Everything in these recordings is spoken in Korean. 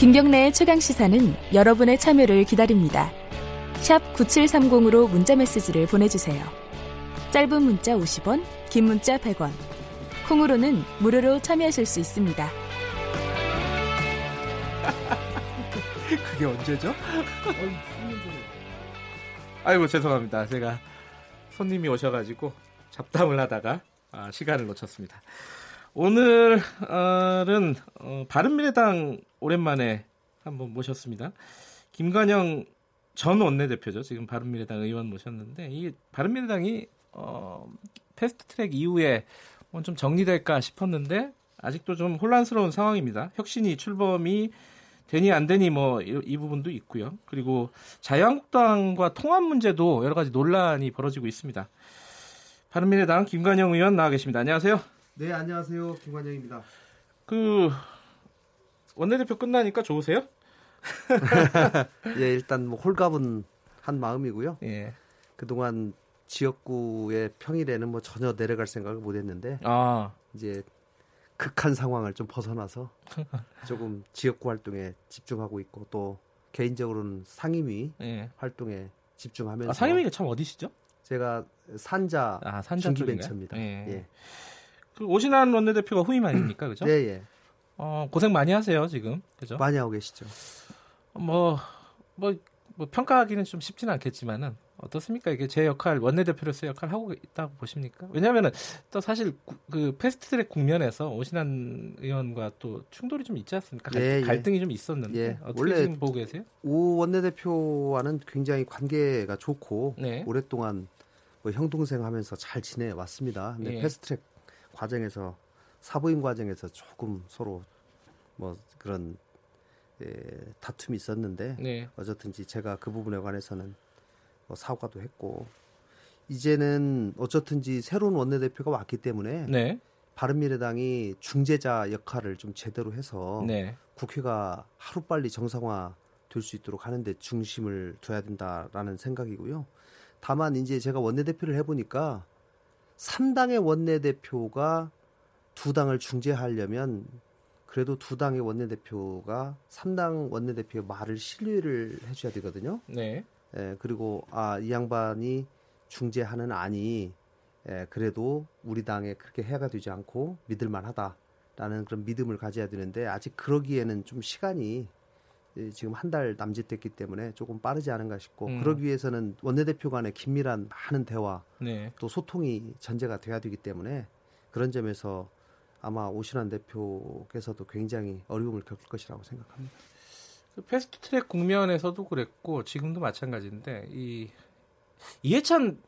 김경래의 최강 시사는 여러분의 참여를 기다립니다. 샵 9730으로 문자 메시지를 보내주세요. 짧은 문자 50원, 긴 문자 100원. 콩으로는 무료로 참여하실 수 있습니다. 그게 언제죠? 아이고 죄송합니다. 제가 손님이 오셔가지고 잡담을 하다가 아, 시간을 놓쳤습니다. 오늘은 어, 바른미래당 오랜만에 한번 모셨습니다. 김관영 전 원내대표죠. 지금 바른미래당 의원 모셨는데 이 바른미래당이 어, 패스트트랙 이후에 뭐좀 정리될까 싶었는데 아직도 좀 혼란스러운 상황입니다. 혁신이 출범이 되니 안 되니 뭐이 부분도 있고요. 그리고 자유한국당과 통합 문제도 여러 가지 논란이 벌어지고 있습니다. 바른미래당 김관영 의원 나와 계십니다. 안녕하세요. 네, 안녕하세요. 김관영입니다. 그 원내대표 끝나니까 좋으세요? 예, 일단 뭐 홀가분 한 마음이고요. 예. 그동안 지역구의 평일에는 뭐 전혀 내려갈 생각을 못 했는데 아. 이제 극한 상황을 좀 벗어나서 조금 지역구 활동에 집중하고 있고 또 개인적으로는 상임위 예. 활동에 집중하면서 아, 상임위가 참 어디시죠? 제가 산자, 아, 산자 중기벤처입니다. 예. 예. 그 오신환 원내대표가 후임 아닙니까, 그죠? 예, 예. 어, 고생 많이 하세요 지금, 그죠? 많이 하고 계시죠. 뭐, 뭐, 뭐 평가하기는 좀 쉽지는 않겠지만은 어떻습니까? 이게 제 역할 원내대표로서 역할 하고 있다고 보십니까? 왜냐하면은 또 사실 구, 그 패스트트랙 국면에서 오신환 의원과 또 충돌이 좀 있지 않습니까? 갈, 예, 예. 갈등이 좀 있었는데 예. 어떻게 원래 지금 보고 계세요? 오 원내대표와는 굉장히 관계가 좋고 네. 오랫동안 뭐 형동생 하면서 잘 지내 왔습니다. 근데 예. 패스트트랙 과정에서 사부임 과정에서 조금 서로 뭐 그런 예, 다툼이 있었는데 네. 어쨌든지 제가 그 부분에 관해서는 뭐 사과도 했고 이제는 어쨌든지 새로운 원내대표가 왔기 때문에 네. 바른미래당이 중재자 역할을 좀 제대로 해서 네. 국회가 하루빨리 정상화 될 수 있도록 하는데 중심을 둬야 된다라는 생각이고요. 다만 이제 제가 원내대표를 해보니까 3당의 원내대표가 두 당을 중재하려면 그래도 두 당의 원내대표가 3당 원내대표의 말을 신뢰를 해줘야 되거든요. 네. 예, 그리고 아, 이 양반이 중재하는 안이 예, 그래도 우리 당에 그렇게 해가 되지 않고 믿을 만하다라는 그런 믿음을 가져야 되는데 아직 그러기에는 좀 시간이 예, 지금 한 달 남짓됐기 때문에 조금 빠르지 않은가 싶고 음. 그러기 위해서는 원내대표 간의 긴밀한 많은 대화 네. 또 소통이 전제가 돼야 되기 때문에 그런 점에서 아마 오신환 대표께서도 굉장히 어려움을 겪을 것이라고 생각합니다. 그 패스트트랙 국면에서도 그랬고 지금도 마찬가지인데 이 이해찬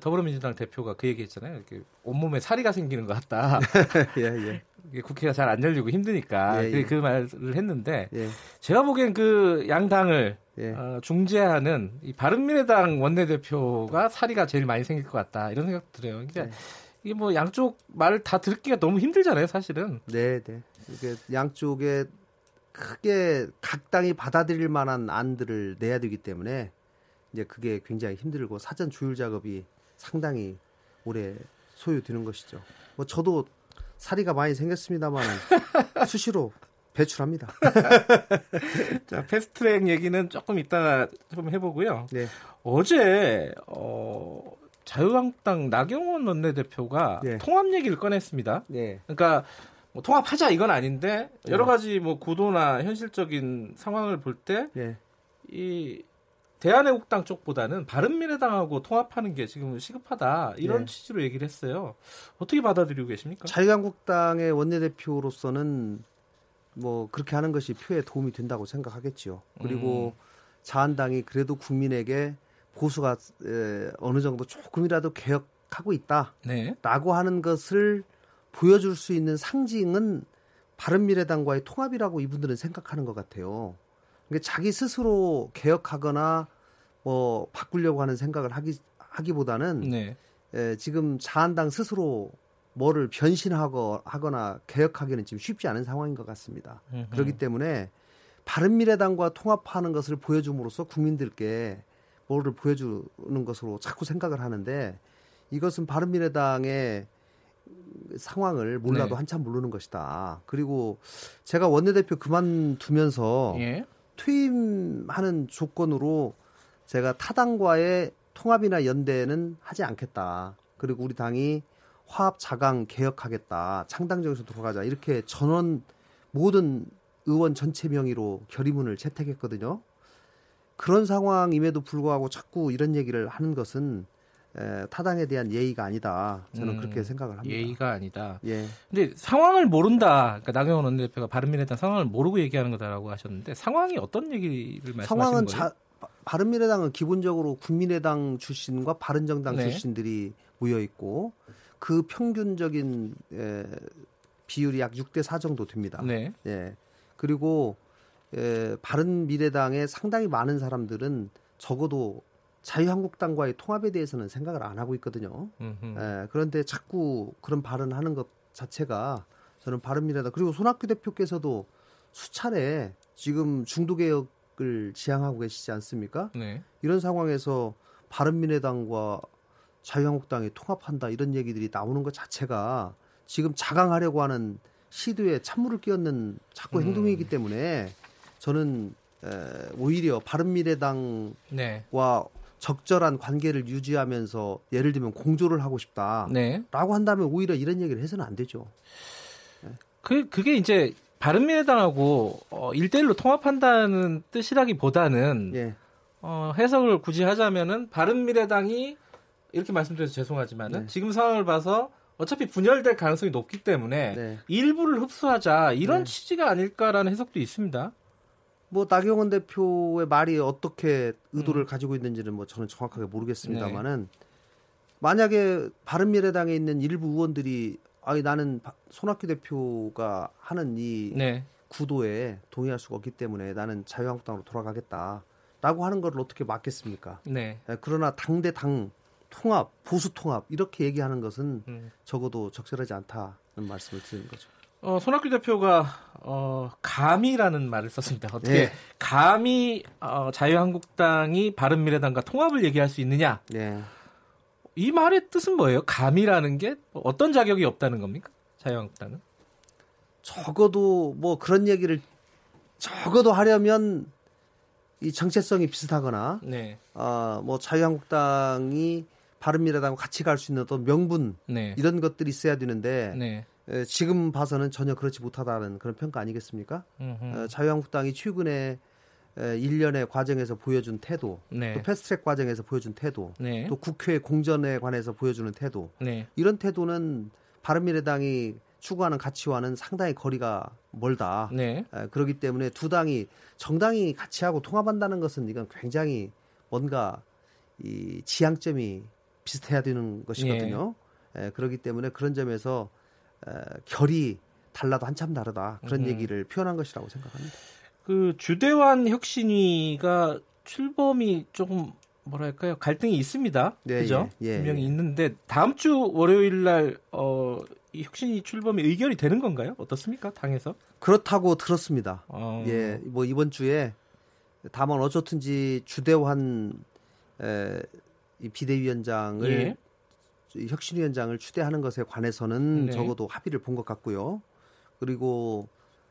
더불어민주당 대표가 그 얘기했잖아요. 이렇게 온몸에 사리가 생기는 것 같다. 예, 예. 국회가 잘 안 열리고 힘드니까 예, 그, 예. 그 말을 했는데 예. 제가 보기엔 그 양당을 예. 어, 중재하는 이 바른미래당 원내대표가 사리가 제일 많이 생길 것 같다 이런 생각 들어요. 그러니까 네. 이게 뭐 양쪽 말을 다 듣기가 너무 힘들잖아요, 사실은. 네, 네. 이게 양쪽에 크게 각 당이 받아들일 만한 안들을 내야 되기 때문에 이제 그게 굉장히 힘들고 사전 조율 작업이 상당히 오래 소요되는 것이죠. 뭐 저도 사리가 많이 생겼습니다만 수시로 배출합니다. 자, 패스트트랙 얘기는 조금 이따가 좀 해보고요. 네. 어제 어, 자유한국당 나경원 원내대표가 네. 통합 얘기를 꺼냈습니다. 네. 그러니까 뭐 통합하자 이건 아닌데 여러 네. 가지 뭐 구도나 현실적인 상황을 볼때 네. 이 대한애국당 쪽보다는 바른미래당하고 통합하는 게 지금 시급하다 이런 네. 취지로 얘기를 했어요. 어떻게 받아들이고 계십니까? 자유한국당의 원내대표로서는 뭐 그렇게 하는 것이 표에 도움이 된다고 생각하겠지요. 그리고 자한당이 그래도 국민에게 보수가 에, 어느 정도 조금이라도 개혁하고 있다라고 네. 하는 것을 보여줄 수 있는 상징은 바른미래당과의 통합이라고 이분들은 생각하는 것 같아요. 그러니까 자기 스스로 개혁하거나 뭐 바꾸려고 하는 생각을 하기 하기보다는 네. 에, 지금 자한당 스스로 뭐를 변신하고 하거나 개혁하기는 지금 쉽지 않은 상황인 것 같습니다. 음흠. 그렇기 때문에 바른미래당과 통합하는 것을 보여줌으로써 국민들께 뭐를 보여주는 것으로 자꾸 생각을 하는데 이것은 바른미래당의 상황을 몰라도 네. 한참 모르는 것이다. 그리고 제가 원내대표 그만두면서 예. 퇴임하는 조건으로 제가 타당과의 통합이나 연대는 하지 않겠다. 그리고 우리 당이 화합 자강 개혁하겠다. 창당적에서 돌아가자. 이렇게 전원 모든 의원 전체 명의로 결의문을 채택했거든요. 그런 상황임에도 불구하고 자꾸 이런 얘기를 하는 것은 에, 타당에 대한 예의가 아니다. 저는 음, 그렇게 생각을 합니다. 예의가 아니다. 예. 근데 상황을 모른다. 그러니까 나경원 원내대표가 바른미래당 상황을 모르고 얘기하는 거다라고 하셨는데 상황이 어떤 얘기를 말씀하시는 상황은 거예요? 자, 바- 바른미래당은 기본적으로 국민의당 출신과 바른정당 네. 출신들이 모여 있고 그 평균적인 에, 비율이 약 6대 4 정도 됩니다. 네. 예. 그리고 에, 바른미래당에 상당히 많은 사람들은 적어도 자유한국당과의 통합에 대해서는 생각을 안 하고 있거든요. 음흠. 예, 그런데 자꾸 그런 발언하는 것 자체가 저는 바른미래당 그리고 손학규 대표께서도 수차례 지금 중도개혁을 지향하고 계시지 않습니까? 네. 이런 상황에서 바른미래당과 자유한국당이 통합한다 이런 얘기들이 나오는 것 자체가 지금 자강하려고 하는 시도에 찬물을 끼얹는 자꾸 음. 행동이기 때문에 저는 에, 오히려 바른미래당과 네. 적절한 관계를 유지하면서 예를 들면 공조를 하고 싶다라고 네. 한다면 오히려 이런 얘기를 해서는 안 되죠. 그 그게 이제 바른미래당하고 어, 1대1로 통합한다는 뜻이라기보다는 예, 어, 해석을 굳이 하자면은 바른미래당이 이렇게 말씀드려서 죄송하지만은 네. 지금 상황을 봐서 어차피 분열될 가능성이 높기 때문에 네. 일부를 흡수하자 이런 네. 취지가 아닐까라는 해석도 있습니다. 뭐 나경원 대표의 말이 어떻게 음. 의도를 가지고 있는지는 뭐 저는 정확하게 네. 모르겠습니다만은 만약에 바른 미래당에 있는 일부 의원들이 아니 나는 바- 손학규 대표가 하는 이 네. 구도에 동의할 수가 없기 때문에 나는 자유한국당으로 돌아가겠다라고 하는 걸 어떻게 막겠습니까? 네. 예, 그러나 당대 당 통합, 보수 통합 이렇게 얘기하는 것은 음. 적어도 적절하지 않다는 말씀을 드리는 거죠. 어, 손학규 대표가 어, 감이라는 말을 썼습니다. 어떻게 네. 감히 어, 자유한국당이 바른미래당과 통합을 얘기할 수 있느냐? 예. 이 말의 뜻은 뭐예요? 감이라는 게 어떤 자격이 없다는 겁니까? 자유한국당은? 적어도 뭐 그런 얘기를 적어도 하려면 이 정체성이 비슷하거나 네. 아뭐 자유한국당이 바른미래당과 같이 갈 수 있는 어떤 명분 네. 이런 것들이 있어야 되는데 네. 에, 지금 봐서는 전혀 그렇지 못하다는 그런 평가 아니겠습니까? 음흠. 어, 자유한국당이 최근에 에, 일련의 과정에서 보여준 태도, 네. 또 패스트트랙 과정에서 보여준 태도, 네. 또 국회 공전에 관해서 보여주는 태도 네. 이런 태도는 바른미래당이 추구하는 가치와는 상당히 거리가 멀다. 네. 에, 그렇기 때문에 두 당이 정당이 같이 하고 통합한다는 것은 이건 굉장히 뭔가 이 지향점이 비슷해야 되는 것이거든요. 에, 그렇기 때문에 그런 점에서 에, 결이 달라도 한참 다르다 그런 음. 얘기를 표현한 것이라고 생각합니다. 그 주대환 혁신위가 출범이 조금 뭐랄까요 갈등이 있습니다. 네, 그죠? 예, 예, 분명히 예. 있는데 다음 주 월요일 날 어, 이 혁신위 출범이 의결이 되는 건가요? 어떻습니까? 당에서? 그렇다고 들었습니다. 어, 예, 뭐 이번 주에 다만 어쨌든지 주대환 에, 이 비대위원장을 예. 이 혁신위원장을 추대하는 것에 관해서는 네. 적어도 합의를 본 것 같고요. 그리고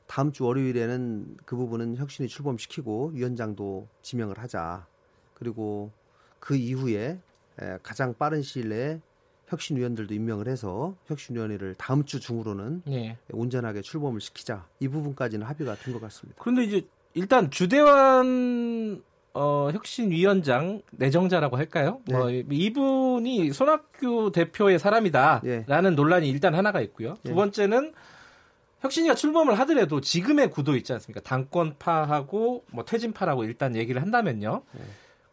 다음 주 월요일에는 그 부분은 혁신이 출범시키고 위원장도 지명을 하자. 그리고 그 이후에 에, 가장 빠른 시일 내에 혁신위원들도 임명을 해서 혁신위원회를 다음 주 중으로는 예. 온전하게 출범을 시키자. 이 부분까지는 합의가 된 것 같습니다. 그런데 이제 일단 주대환 어, 혁신위원장 내정자라고 할까요? 네. 뭐 이분이 손학규 대표의 사람이다라는 예. 논란이 일단 하나가 있고요. 두 예. 번째는 혁신이가 출범을 하더라도 지금의 구도 있지 않습니까? 당권파하고 뭐 퇴진파라고 일단 얘기를 한다면요. 네.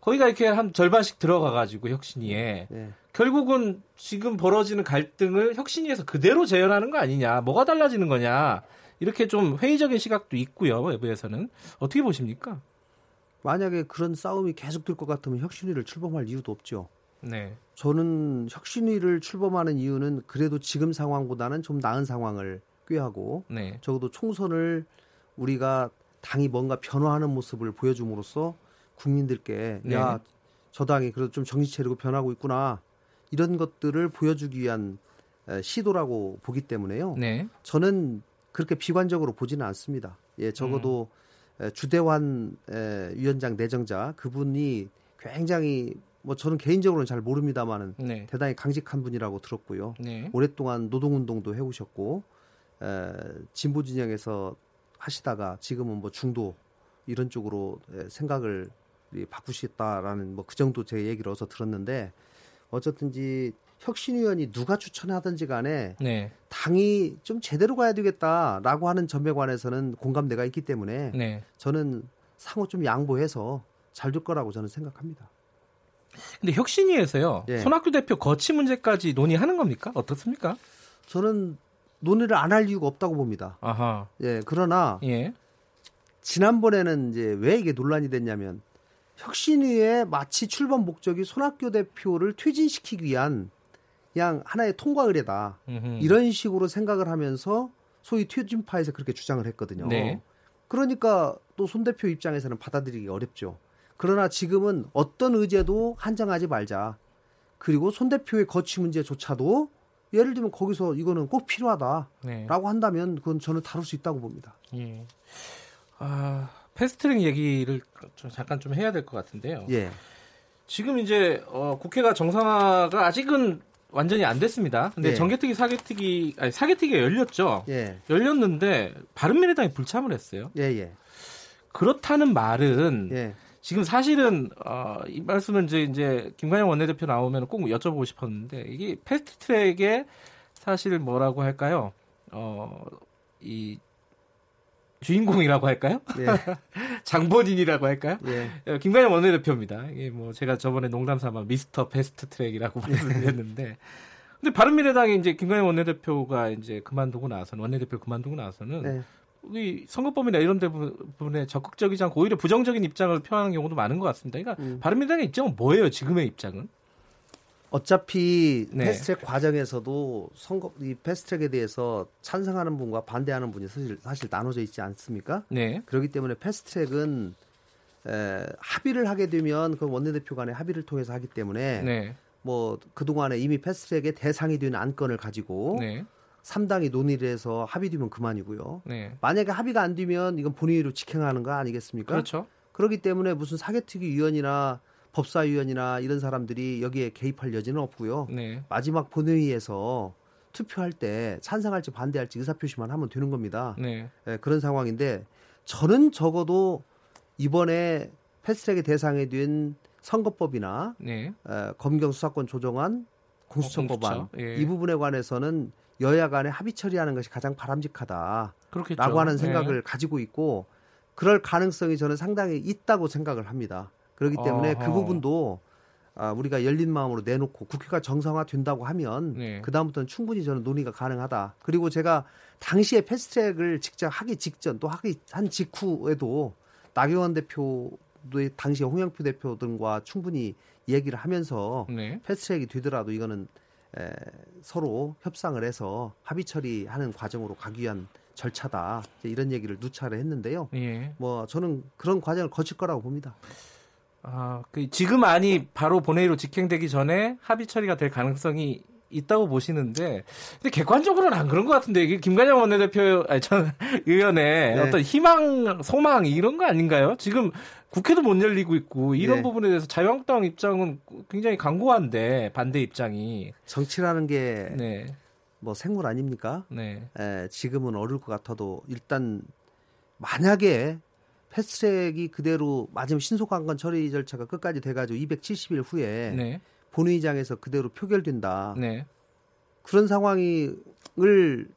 거기가 이렇게 한 절반씩 들어가가지고 혁신위에 예. 결국은 지금 벌어지는 갈등을 혁신위에서 그대로 재현하는 거 아니냐? 뭐가 달라지는 거냐? 이렇게 좀 회의적인 시각도 있고요. 외부에서는 어떻게 보십니까? 만약에 그런 싸움이 계속될 것 같으면 혁신위를 출범할 이유도 없죠. 네, 저는 혁신위를 출범하는 이유는 그래도 지금 상황보다는 좀 나은 상황을 꾀하고 네, 적어도 총선을 우리가 당이 뭔가 변화하는 모습을 보여줌으로써 국민들께 네. 야저 당이 그래도 좀 정신 차리고 변하고 있구나 이런 것들을 보여주기 위한 에, 시도라고 보기 때문에요. 네. 저는 그렇게 비관적으로 보지는 않습니다. 예, 적어도 에, 주대환 에, 위원장 내정자 그분이 굉장히 뭐 저는 개인적으로는 잘 모릅니다만은 네. 대단히 강직한 분이라고 들었고요. 네. 오랫동안 노동운동도 해오셨고 에, 진보 진영에서 하시다가 지금은 뭐 중도 이런 쪽으로 에, 생각을 이, 바꾸시겠다라는 뭐 그 정도 제 얘기를 어서 들었는데 어쨌든지 혁신위원이 누가 추천하든지 간에 네. 당이 좀 제대로 가야 되겠다라고 하는 점에 관해서는 공감대가 있기 때문에 네. 저는 상호 좀 양보해서 잘 될 거라고 저는 생각합니다. 근데 혁신위에서요. 예. 손학규 대표 거치 문제까지 논의하는 겁니까? 어떻습니까? 저는 논의를 안 할 이유가 없다고 봅니다. 아하. 예, 그러나 예. 지난번에는 이제 왜 이게 논란이 됐냐면 혁신위의 마치 출범 목적이 손학규 대표를 퇴진시키기 위한 그냥 하나의 통과 의례다. 이런 식으로 생각을 하면서 소위 퇴진파에서 그렇게 주장을 했거든요. 네. 그러니까 또 손 대표 입장에서는 받아들이기 어렵죠. 그러나 지금은 어떤 의제도 한정하지 말자. 그리고 손 대표의 거취 문제조차도 예를 들면 거기서 이거는 꼭 필요하다라고 네. 한다면 그건 저는 다룰 수 있다고 봅니다. 예. 아, 패스트트랙 얘기를 좀 잠깐 좀 해야 될 것 같은데요. 예. 지금 이제 어, 국회가 정상화가 아직은 완전히 안 됐습니다. 근데 예. 정개특위 사개특위 아니 사개특위가 열렸죠. 예. 열렸는데 바른미래당이 불참을 했어요. 예, 예. 그렇다는 말은 예. 지금 사실은 어, 이 말씀은 이제 이제 김관영 원내대표 나오면 꼭 여쭤보고 싶었는데 이게 패스트트랙에 사실 뭐라고 할까요? 어, 이 주인공이라고 할까요? 예. 장본인이라고 할까요? 예. 어, 김관영 원내대표입니다. 이게 뭐 제가 저번에 농담 삼아 미스터 패스트트랙이라고 말씀드렸는데, 근데 바른미래당이 이제 김관영 원내대표가 이제 그만두고 나서는 원내대표 그만두고 나서는 예. 이 선거법이나 이런 부분에 적극적이지 않고 오히려 부정적인 입장을 표하는 경우도 많은 것 같습니다. 그러니까 음. 바른미래당의 입장은 뭐예요? 지금의 입장은? 어차피 네. 패스트트랙 과정에서도 선거 이 패스트트랙에 대해서 찬성하는 분과 반대하는 분이 사실 사실 나눠져 있지 않습니까? 네, 그렇기 때문에 패스트트랙은 에, 합의를 하게 되면 그 원내대표 간의 합의를 통해서 하기 때문에 네, 뭐 그 동안에 이미 패스트트랙의 대상이 된 안건을 가지고 네, 삼 3당이 논의를 해서 합의되면 그만이고요. 네. 만약에 합의가 안 되면 이건 본회의로 직행하는 거 아니겠습니까? 그렇죠. 그렇기 때문에 무슨 사개특위 위원이나 법사위원이나 이런 사람들이 여기에 개입할 여지는 없고요. 네, 마지막 본회의에서 투표할 때 찬성할지 반대할지 의사표시만 하면 되는 겁니다. 네, 예, 그런 상황인데 저는 적어도 이번에 패스트트랙의 대상이 된 선거법이나 네. 에, 검경 수사권 조정안 공수처법안 공수처, 예. 이 부분에 관해서는 여야 간에 합의 처리하는 것이 가장 바람직하다라고 그렇겠죠. 하는 네. 생각을 가지고 있고 그럴 가능성이 저는 상당히 있다고 생각을 합니다. 그렇기 때문에 그 어허. 부분도 아, 우리가 열린 마음으로 내놓고 국회가 정상화 된다고 하면 네. 그 다음부터는 충분히 저는 논의가 가능하다. 그리고 제가 당시에 패스트트랙을 직접 하기 직전 또 하기 한 직후에도 나경원 대표도 당시 홍영표 대표 등과 충분히 얘기를 하면서 네. 패스트트랙이 되더라도 이거는 에, 서로 협상을 해서 합의 처리하는 과정으로 가기 위한 절차다. 이런 얘기를 누차례 했는데요. 예. 뭐 저는 그런 과정을 거칠 거라고 봅니다. 아, 그 지금 안이 바로 본회의로 직행되기 전에 합의 처리가 될 가능성이 있다고 보시는데, 근데 객관적으로는 안 그런 것 같은데 이게 김관영 원내대표, 아니 전 의원의 네. 어떤 희망, 소망 이런 거 아닌가요? 지금 국회도 못 열리고 있고 이런 네. 부분에 대해서 자유한국당 입장은 굉장히 강고한데 반대 입장이, 정치라는 게뭐 네, 생물 아닙니까? 네, 에, 지금은 어려울 것 같아도 일단 만약에 패스트트랙이 그대로 맞으면 신속한건 처리 절차가 끝까지 돼가지고 270일 후에 네, 본회의장에서 그대로 표결된다. 네, 그런 상황을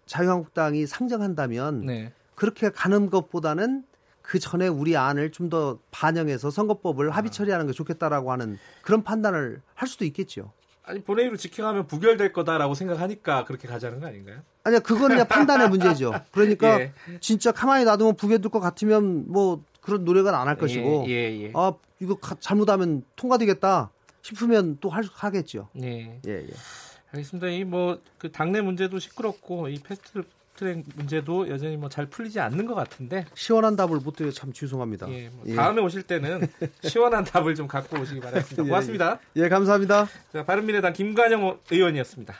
자유한국당이 상정한다면 네. 그렇게 가는 것보다는 그 전에 우리 안을 좀 더 반영해서 선거법을 합의 처리하는 게 좋겠다라고 하는 그런 판단을 할 수도 있겠죠. 아니 본회의로 직행하면 부결될 거다라고 생각하니까 그렇게 가자는 거 아닌가요? 아니야 그거는 그냥 판단의 문제죠. 그러니까 예. 진짜 가만히 놔두면 부결될 것 같으면 뭐 그런 노력은 안할 것이고 예, 예, 예. 아 이거 가- 잘못하면 통과되겠다 싶으면 또 할, 하겠죠. 예. 예, 예. 알겠습니다. 이 뭐 그 당내 문제도 시끄럽고 이 패스트 트랙 문제도 여전히 뭐 잘 풀리지 않는 것 같은데 시원한 답을 못 드려 참 죄송합니다. 예, 뭐 예. 다음에 오실 때는 시원한 답을 좀 갖고 오시기. 예, 고맙습니다. 예, 감사합니다. 자, 바른미래당 김관영 의원이었습니다.